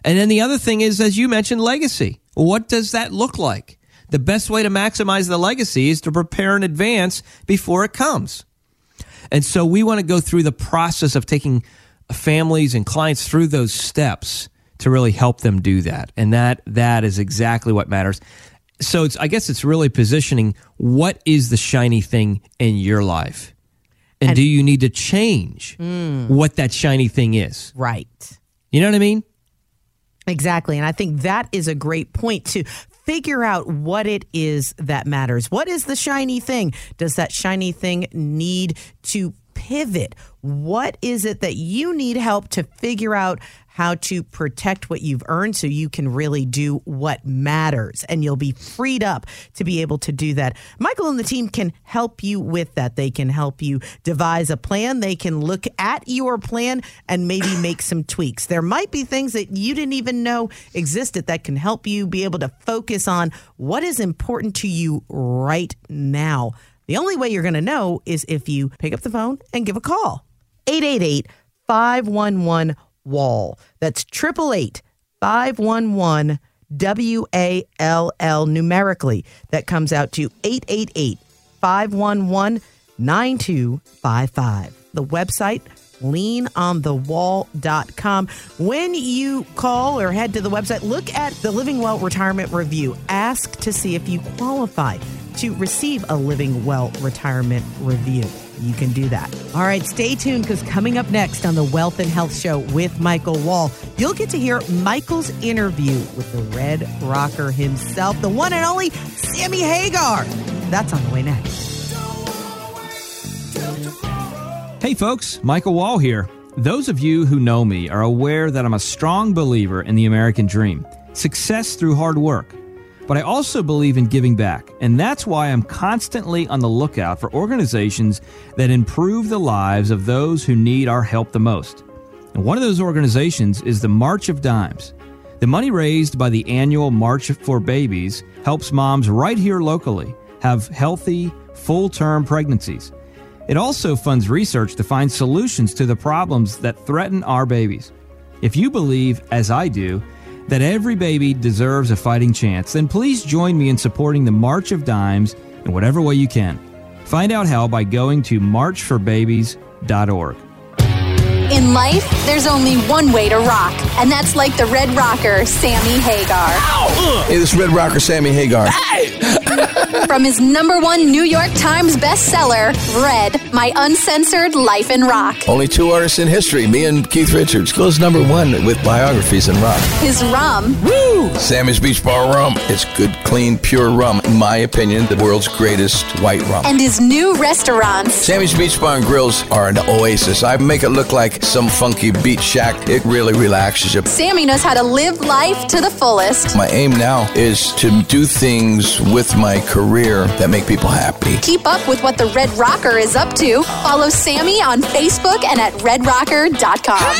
And then the other thing is, as you mentioned, legacy. What does that look like? The best way to maximize the legacy is to prepare in advance before it comes. And so we want to go through the process of taking families and clients through those steps to really help them do that. And that that is exactly what matters. So it's I guess it's really positioning what is the shiny thing in your life? And, do you need to change hmm. what that shiny thing is? Right. You know what I mean? Exactly. And I think that is a great point to figure out what it is that matters. What is the shiny thing? Does that shiny thing need to pivot? What is it that you need help to figure out how to protect what you've earned so you can really do what matters and you'll be freed up to be able to do that. Michael and the team can help you with that. They can help you devise a plan. They can look at your plan and maybe make some tweaks. There might be things that you didn't even know existed that can help you be able to focus on what is important to you right now. The only way you're going to know is if you pick up the phone and give a call. 888 511 wall. That's 888 511 W A L L numerically. That comes out to 888 511 9255. The website leanonthewall.com. When you call or head to the website, look at the Living Well Retirement Review. Ask to see if you qualify to receive a Living Well Retirement Review. You can do that. All right, stay tuned because coming up next on the Wealth and Health Show with Michael Wall, you'll get to hear Michael's interview with the Red Rocker himself, the one and only Sammy Hagar. That's on the way next. Hey folks, Michael Wall here. Those of you who know me are aware that I'm a strong believer in the American dream success through hard work. But I also believe in giving back, and that's why I'm constantly on the lookout for organizations that improve the lives of those who need our help the most. And one of those organizations is the March of Dimes. The money raised by the annual March for Babies helps moms right here locally have healthy, full term pregnancies. It also funds research to find solutions to the problems that threaten our babies. If you believe, as I do, that every baby deserves a fighting chance, then please join me in supporting the March of Dimes in whatever way you can. Find out how by going to marchforbabies.org. In life, there's only one way to rock, and that's like the Red Rocker, Sammy Hagar. Hey, this is Red Rocker Sammy Hagar. From his number one New York Times bestseller, Red, My Uncensored Life in Rock. Only two artists in history, me and Keith Richards, goes number one with biographies in rock. His rum. Woo! Sammy's Beach Bar rum. It's good, clean, pure rum. In my opinion, the world's greatest white rum. And his new restaurants. Sammy's Beach Bar and Grills are an oasis. I make it look like some funky beat shack. It really relaxes you. Sammy knows how to live life to the fullest. My aim now is to do things with my career that make people happy. Keep up with what the Red Rocker is up to. Follow Sammy on Facebook and at redrocker.com.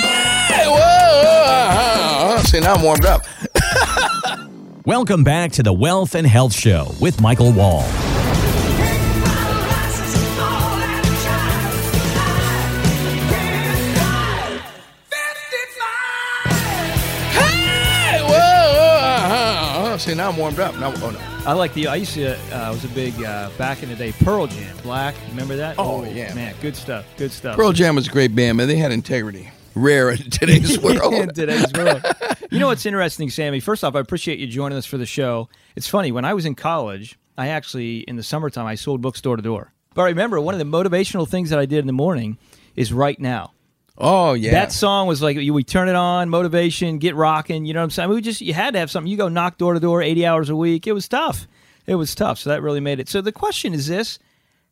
Hey, whoa! See, now I'm warmed up. Welcome back to the Wealth and Health Show with Michael Wall. See, now I'm warmed up. Now, oh no. I like the. I used to. Uh, I was a big uh, back in the day. Pearl Jam, Black. Remember that? Oh, yeah. man, good stuff. Good stuff. Pearl Jam was a great band, man. They had integrity. Rare in today's world. in today's world. You know what's interesting, Sammy? First off, I appreciate you joining us for the show. It's funny when I was in college. I actually in the summertime I sold books door to door. But I remember one of the motivational things that I did in the morning is right now. Oh yeah. That song was like we turn it on, motivation, get rocking. You know what I'm saying? We just you had to have something. You go knock door to door, 80 hours a week. It was tough. It was tough. So that really made it. So the question is this: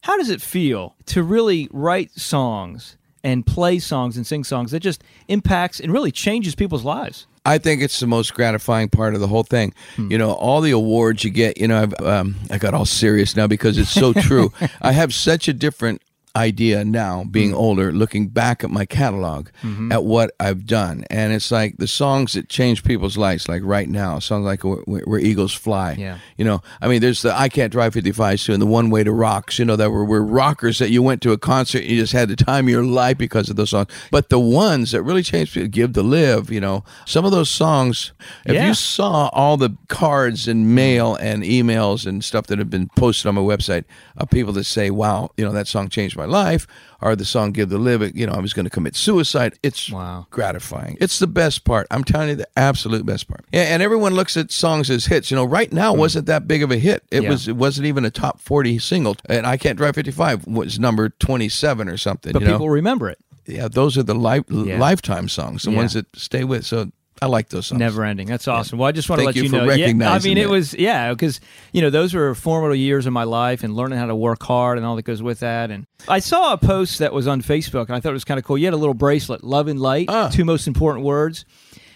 How does it feel to really write songs and play songs and sing songs that just impacts and really changes people's lives? I think it's the most gratifying part of the whole thing. Hmm. You know, all the awards you get. You know, I've um, I got all serious now because it's so true. I have such a different idea now, being Hmm. older, looking back at my catalog, Mm-hmm. at what I've done, and it's like the songs that change people's lives. Like right now, songs like "Where, Where Eagles Fly." Yeah. You know, I mean, there's the "I Can't Drive 55 Soon," the "One Way to Rocks." You know, that were, were rockers that you went to a concert, and you just had the time of your life because of those songs. But the ones that really changed people, "Give to Live," you know, some of those songs. If Yeah. you saw all the cards and mail and emails and stuff that have been posted on my website of people that say, "Wow, you know, that song changed my life," or the song "Give the Live," you know, I was going to commit suicide. It's Wow. gratifying. It's the best part. I'm telling you, the absolute best part. Yeah, and everyone looks at songs as hits. You know, right now hmm. wasn't that big of a hit. It Yeah. was. It wasn't even a top 40 single. And I Can't Drive 55 was number 27 or something. But you know? people remember it. yeah, those are the life Yeah. lifetime songs, the Yeah. ones that stay with. So I like those songs. Never ending. That's awesome. Well, I just want to let you know. Yeah, I mean, it was yeah, because you know those were formidable years of my life and learning how to work hard and all that goes with that. And I saw a post that was on Facebook and I thought it was kind of cool. You had a little bracelet, love and light, Ah. two most important words,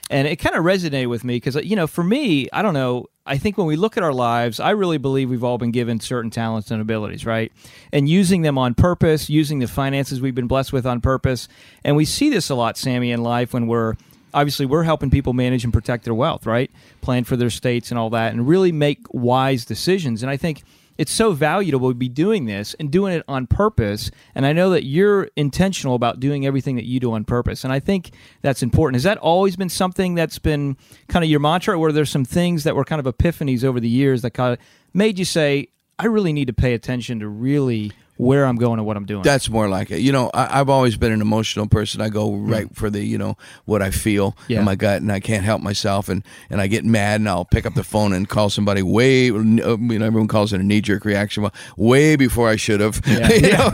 and it kind of resonated with me because you know, for me, I don't know. I think when we look at our lives, I really believe we've all been given certain talents and abilities, right? And using them on purpose, using the finances we've been blessed with on purpose. And we see this a lot, Sammy, in life when we're obviously we're helping people manage and protect their wealth, right? Plan for their states and all that, and really make wise decisions. And I think it's so valuable to be doing this and doing it on purpose. And I know that you're intentional about doing everything that you do on purpose. And I think that's important. Has that always been something that's been kind of your mantra, or were there some things that were kind of epiphanies over the years that kind of made you say, I really need to pay attention to really where I'm going and what I'm doing. That's more like it. You know, I, I've always been an emotional person. I go right for the, you know, what I feel Yeah. in my gut, and I can't help myself, and and I get mad, and I'll pick up the phone and call somebody way, uh, you know, everyone calls it a knee jerk reaction, well, way before I should have. Know?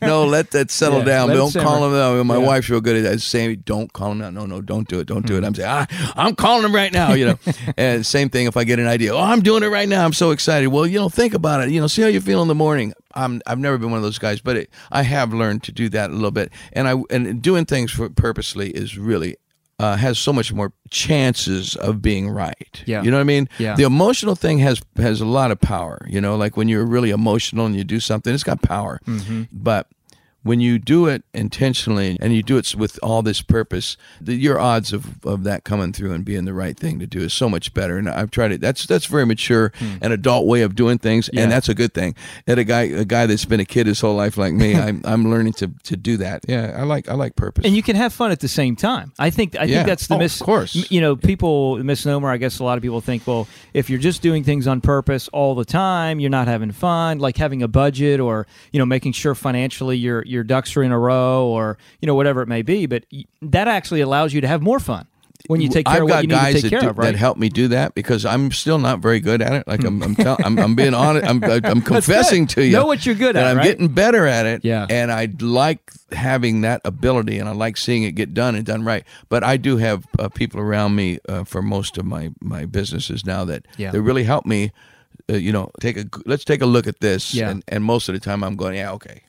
no, let that settle Yeah, down. let Don't call simmer. him. My Yeah. wife's real good at that. Saying, don't call him out. No, no, don't do it. Don't do it. I'm saying, ah, I'm calling him right now. You know, and same thing if I get an idea. Oh, I'm doing it right now. I'm so excited. Well, you know, think about it. You know, see how you feel in the morning. I'm I've never been one of those guys, but it, I have learned to do that a little bit, and I and doing things for purposely is really. Uh, has so much more chances of being right. Yeah. you know what I mean. Yeah. The emotional thing has has a lot of power. You know, like when you're really emotional and you do something, it's got power. Mm-hmm. But when you do it intentionally and you do it with all this purpose, the, your odds of, of that coming through and being the right thing to do is so much better. And I've tried it. That's that's very mature and adult way of doing things, Hmm. Yeah. and that's a good thing. And a guy a guy that's been a kid his whole life like me, I'm I'm learning to, to do that. Yeah, I like I like purpose. and you can have fun at the same time. I think I Yeah. think that's the Oh, mis- of course. You know, people misnomer. I guess a lot of people think, well, if you're just doing things on purpose all the time, you're not having fun. Like having a budget, or you know, making sure financially your your ducks are in a row, or you know, whatever it may be. But that actually allows you to have more fun when you take care I've of what you need guys to take that, care do, of. Right? that help me do that because I'm still not very good at it. Like I'm, I'm, tell, I'm, I'm being honest. I'm, I'm confessing to you. Know what you're good at, I'm right? getting better at it. Yeah. And I like having that ability, and I like seeing it get done and done right. But I do have uh, people around me uh, for most of my my businesses now that Yeah. they really help me. Uh, you know, take a let's take a look at this. Yeah. And, and most of the time, I'm going, yeah, okay.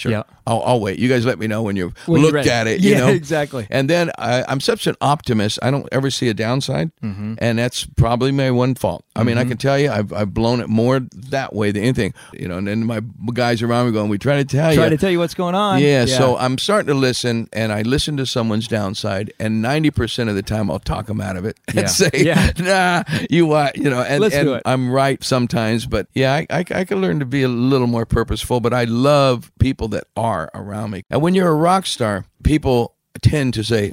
Sure. Yeah. I'll, I'll wait. You guys let me know when you've When looked at it. You Yeah, know exactly. and then I, I'm such an optimist. I don't ever see a downside, Mm-hmm. and that's probably my one fault. I mean, I can tell you, I've, I've blown it more that way than anything. You know, and then my guys around me going, "We try to tell Try you." Try to tell you what's going on. yeah, so I'm starting to listen, and I listen to someone's downside, and ninety percent of the time I'll talk them out of it and Yeah. say, Yeah. "Nah, you what?" You know, and, and. I'm right sometimes, but yeah, I, I, I can learn to be a little more purposeful. But I love people that are around me, and when you're a rock star, people tend to say,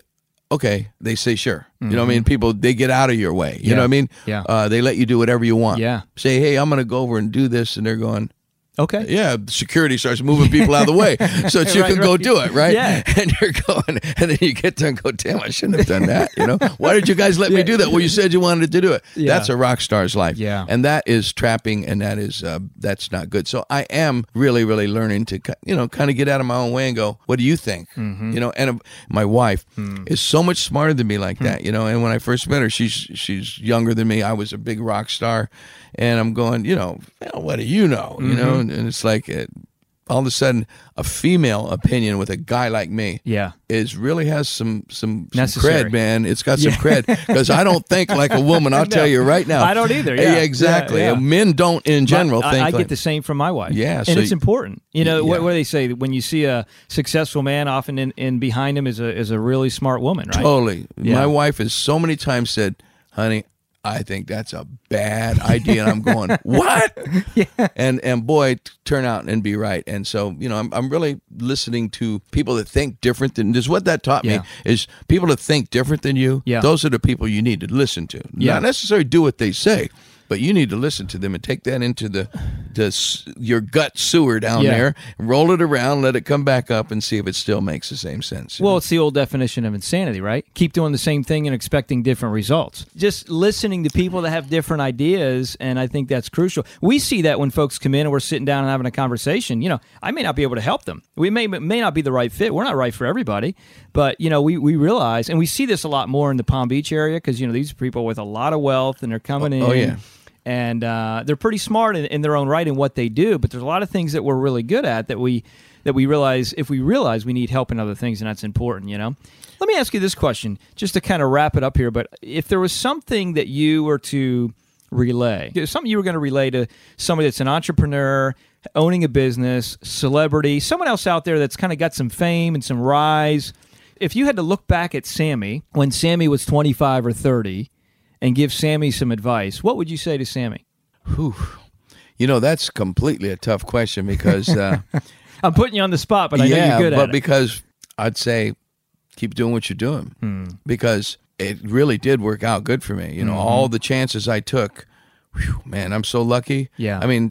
"Okay," they say, "Sure." You know what I mean? People they get out of your way. You Mm-hmm. Yeah. know what I mean? Yeah. Uh, they let you do whatever you want. Yeah. Say, "Hey, I'm going to go over and do this," and they're going. Okay. Yeah, security starts moving people out of the way so that you Right, can go do it, right? Yeah. And you're going, and then you get there and go, damn, I shouldn't have done that. You know, why did you guys let me do that? Well, you said you wanted to do it. Yeah. That's a rock star's life. Yeah. and that is trapping, and that is uh, that's not good. So I am really, really learning to, you know, kind of get out of my own way and go, what do you think? Mm-hmm. You know, and uh, my wife Hmm. is so much smarter than me like that. You know, and when I first met her, she's she's younger than me. I was a big rock star, and I'm going, you know, "Well, what do you know? You know, Mm-hmm. and, and it's like. uh all of a sudden, a female opinion with a guy like me Yeah. is really has some some, some cred, man. It's got some Yeah. cred because I don't think like a woman. I'll tell you right now. I don't either, yeah. exactly. Yeah. Men don't in general I. I like, get the same from my wife. Yeah, and so it's y- important. You know what, what do they say? When you see a successful man, often in, in behind him is a is a really smart woman, right? Totally. My wife has so many times said, "Honey, I think that's a bad idea," and I'm going, "What?" And and boy, turn out and be right. And so you know, I'm I'm really listening to people that think different than. This is what that taught Yeah. me is people that think different than you. Yeah. Those are the people you need to listen to. Yeah. Not necessarily do what they say. But you need to listen to them and take that into the, the your gut sewer down Yeah. there, roll it around, let it come back up, and see if it still makes the same sense. Well, it's the old definition of insanity, right? Keep doing the same thing and expecting different results. Just listening to people that have different ideas, and I think that's crucial. We see that when folks come in and we're sitting down and having a conversation. You know, I may not be able to help them. We may may not be the right fit. We're not right for everybody, but you know, we we realize, and we see this a lot more in the Palm Beach area because you know these are people with a lot of wealth and they're coming oh, oh, in. oh, yeah. And uh, they're pretty smart in, in their own right in what they do, but there's a lot of things that we're really good at that we that we realize if we realize we need help in other things, and that's important, you know. Let me ask you this question, just to kind of wrap it up here. But if there was something that you were to relay, something you were going to relay to somebody that's an entrepreneur, owning a business, celebrity, someone else out there that's kind of got some fame and some rise, if you had to look back at Sammy when Sammy was 25 or 30 and give Sammy some advice, what would you say to Sammy? Whew. You know, that's completely a tough question because uh, I'm putting you on the spot, but I know yeah, you're good but at it. because I'd say keep doing what you're doing Hmm. because it really did work out good for me. You know, Mhm. all the chances I took, whew, man, I'm so lucky. Yeah. I mean,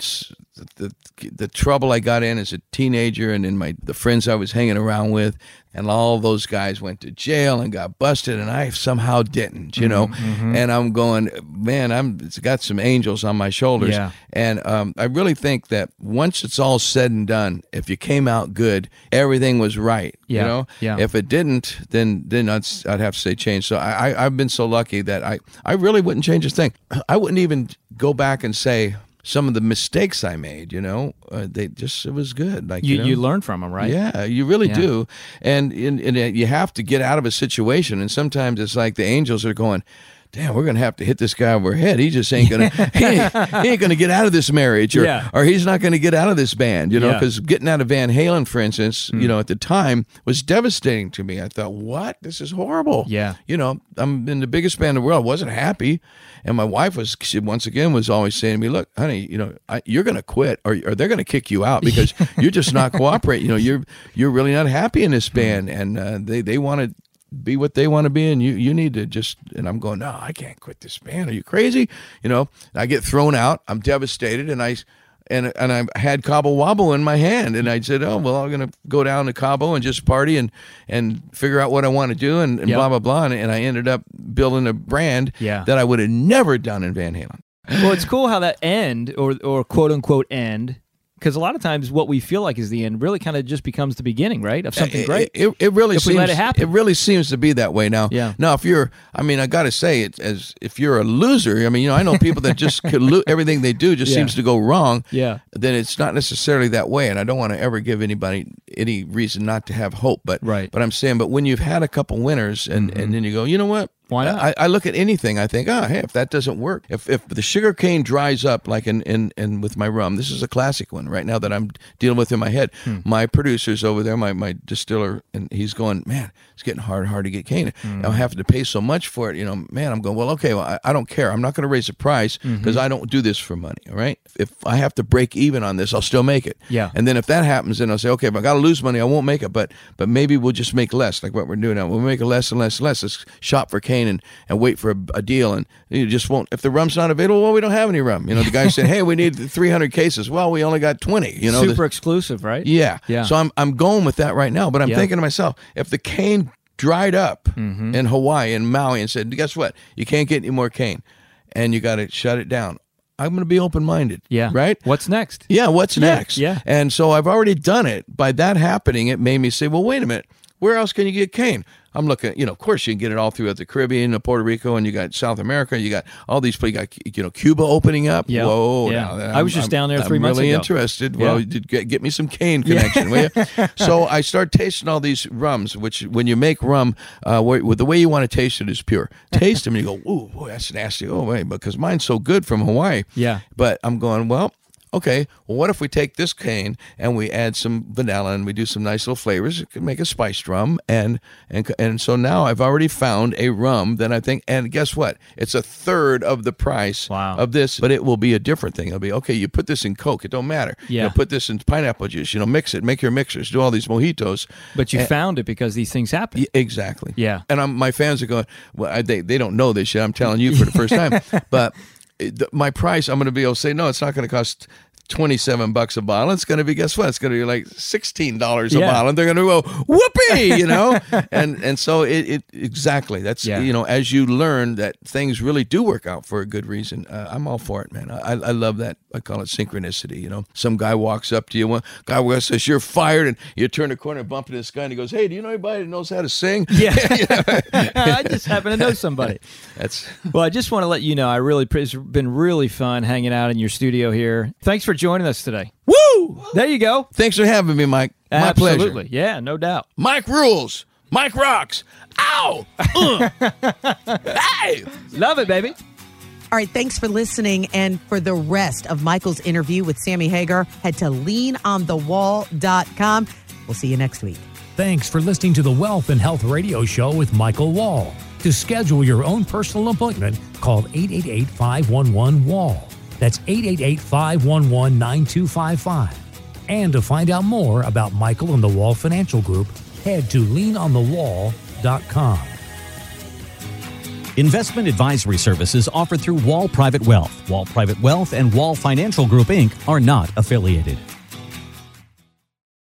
the, the the trouble I got in as a teenager, and in my the friends I was hanging around with, and all those guys went to jail and got busted, and I somehow didn't. You know, Mhm. and I'm going, man, I'm it's got some angels on my shoulders. Yeah. And um, I really think that once it's all said and done, if you came out good, everything was right. Yeah, You know, yeah. if it didn't, then then I'd, I'd have to say change. So I, I I've been so lucky that I I really wouldn't change a thing. I wouldn't even go back and say some of the mistakes I made. You know, uh, they just it was good. Like you, know? you learn from them, right? Yeah, you really Yeah. do, and, and and you have to get out of a situation. And sometimes it's like the angels are going, "Damn, we're gonna have to hit this guy over the head. He just ain't gonna he, ain't, he ain't gonna get out of this marriage, or Yeah. or he's not gonna get out of this band." You know, Yeah. Because getting out of Van Halen, for instance, you know, at the time was devastating to me. I thought, "What? This is horrible." Yeah. you know, I'm in the biggest band in the world. I wasn't happy, and my wife was. She once again was always saying to me, "Look, honey, you know, I, you're going to quit, or, or they're going to kick you out because you're just not cooperating. You know, you're you're really not happy in this band, and uh, they they want to." Be what they want to be, and you you need to just. And I'm going, no, I can't quit this band. Are you crazy? You know, I get thrown out. I'm devastated, and I and and I had Cabo Wabo in my hand, and I said, "Oh well, I'm gonna go down to Cabo and just party and and figure out what I want to do and, and Yep. blah blah blah." And, and I ended up building a brand Yeah. that I would have never done in Van Halen. well, it's cool how that end or or quote unquote end because a lot of times what we feel like is the end really kind of just becomes the beginning, right, of something It- great. It, it really seems let it happen. really seems to be that way now. Yeah. Now, if you're, I mean, I got to say it as if you're a loser. I mean, you know, I know people that just could lo- everything they do just Yeah. seems to go wrong. Yeah. Then it's not necessarily that way, and I don't want to ever give anybody any reason not to have hope. But Right. But I'm saying, but when you've had a couple winners, and and mm-hmm. then you go, you know what? Why not? I, I look at anything. I think, ah, hey, if that doesn't work, if if the sugar cane dries up, like in in, in with my rum, this is a classic one right now that I'm dealing with in my head. Hmm. My producer's over there, my my distiller, and he's going, man, it's getting hard and hard to get cane. Hmm. I'm having to pay so much for it. You know, man, I'm going, well, okay, well, I, I don't care. I'm not going to raise the price Mm-hmm. because I don't do this for money. All right, if I have to break even on this, I'll still make it. Yeah. And then if that happens, then I'll say, okay, if I got to lose money, I won't make it. But but maybe we'll just make less, like what we're doing now. We'll make less and less and less. Let's shop for cane and, and wait for a, a deal. And you just won't. If the rum's not available, well, we don't have any rum. You know, the guy said, hey, we need 300 cases. Well, we only got 20. You know, the- Super exclusive, right? yeah. Yeah. So I'm I'm going with that right now. But I'm Yeah. thinking to myself, if the cane dried up Mm-hmm. in Hawaii and Maui and said, guess what? You can't get any more cane, and you got to shut it down. I'm going to be open minded. Yeah. Right. What's next? Yeah, what's Yeah, next? yeah. And so I've already done it. By that happening, it made me say, well, wait a minute. Where else can you get cane? I'm looking, you know, of course you can get it all throughout the Caribbean, and Puerto Rico, and you got South America. You got all these places. You got, you know, Cuba opening up. Yeah, Whoa. yeah. now I was I'm- just down there I'm three months ago. really ago. interested. Yeah. Well, get, get me some cane connection, will you? So I start tasting all these rums, which when you make rum, uh, the way you want to taste it is pure. Taste them and you go, ooh, boy, that's nasty. Oh, wait, because mine's so good from Hawaii. Yeah. But I'm going, well, okay, well, what if we take this cane and we add some vanilla and we do some nice little flavors? It could make a spiced rum. And, and, and so now I've already found a rum that I think, and guess what? It's a third of the price Wow. of this, but it will be a different thing. It'll be, okay, you put this in Coke, it don't matter. You Yeah. know, put this in pineapple juice, you know, mix it, make your mixers, do all these mojitos. But you And- found it because these things happen. yeah, exactly. Yeah. And I'm, my fans are going, well, I, they, they don't know this yet. I'm telling you for the first time. but eh, my price, I'm going to be able to say, no, it's not going to cost 27 bucks a bottle. It's going to be, guess what? It's going to be like $16 a Yeah. bottle. And they're going to go, whoopee, you know? and and so it, it exactly. That's, Yeah. you know, as you learn that things really do work out for a good reason, uh, I'm all for it, man. I, I love that. I call it synchronicity, you know? Some guy walks up to you, one guy walks says, you're fired. And you turn the corner, bump into this guy, and he goes, hey, do you know anybody that knows how to sing? Yeah. I just happen to know somebody. That's Well, I just want to let you know I really it's been really fun hanging out in your studio here. Thanks for joining us today. Woo! There you go. Thanks for having me, Mike. My Absolutely. pleasure. Yeah, no doubt. Mike rules. Mike rocks. Ow! Uh. hey! Love it, baby. All right, thanks for listening. And for the rest of Michael's interview with Sammy Hagar, head to leanonthewall.com. We'll see you next week. Thanks for listening to the Wealth and Health Radio Show with Michael Wall. To schedule your own personal appointment, call 888 511 Wall. That's 888 511 9255. And to find out more about Michael and the Wall Financial Group, head to leanonthewall.com. Investment advisory services offered through Wall Private Wealth. Wall Private Wealth and Wall Financial Group Inc. are not affiliated.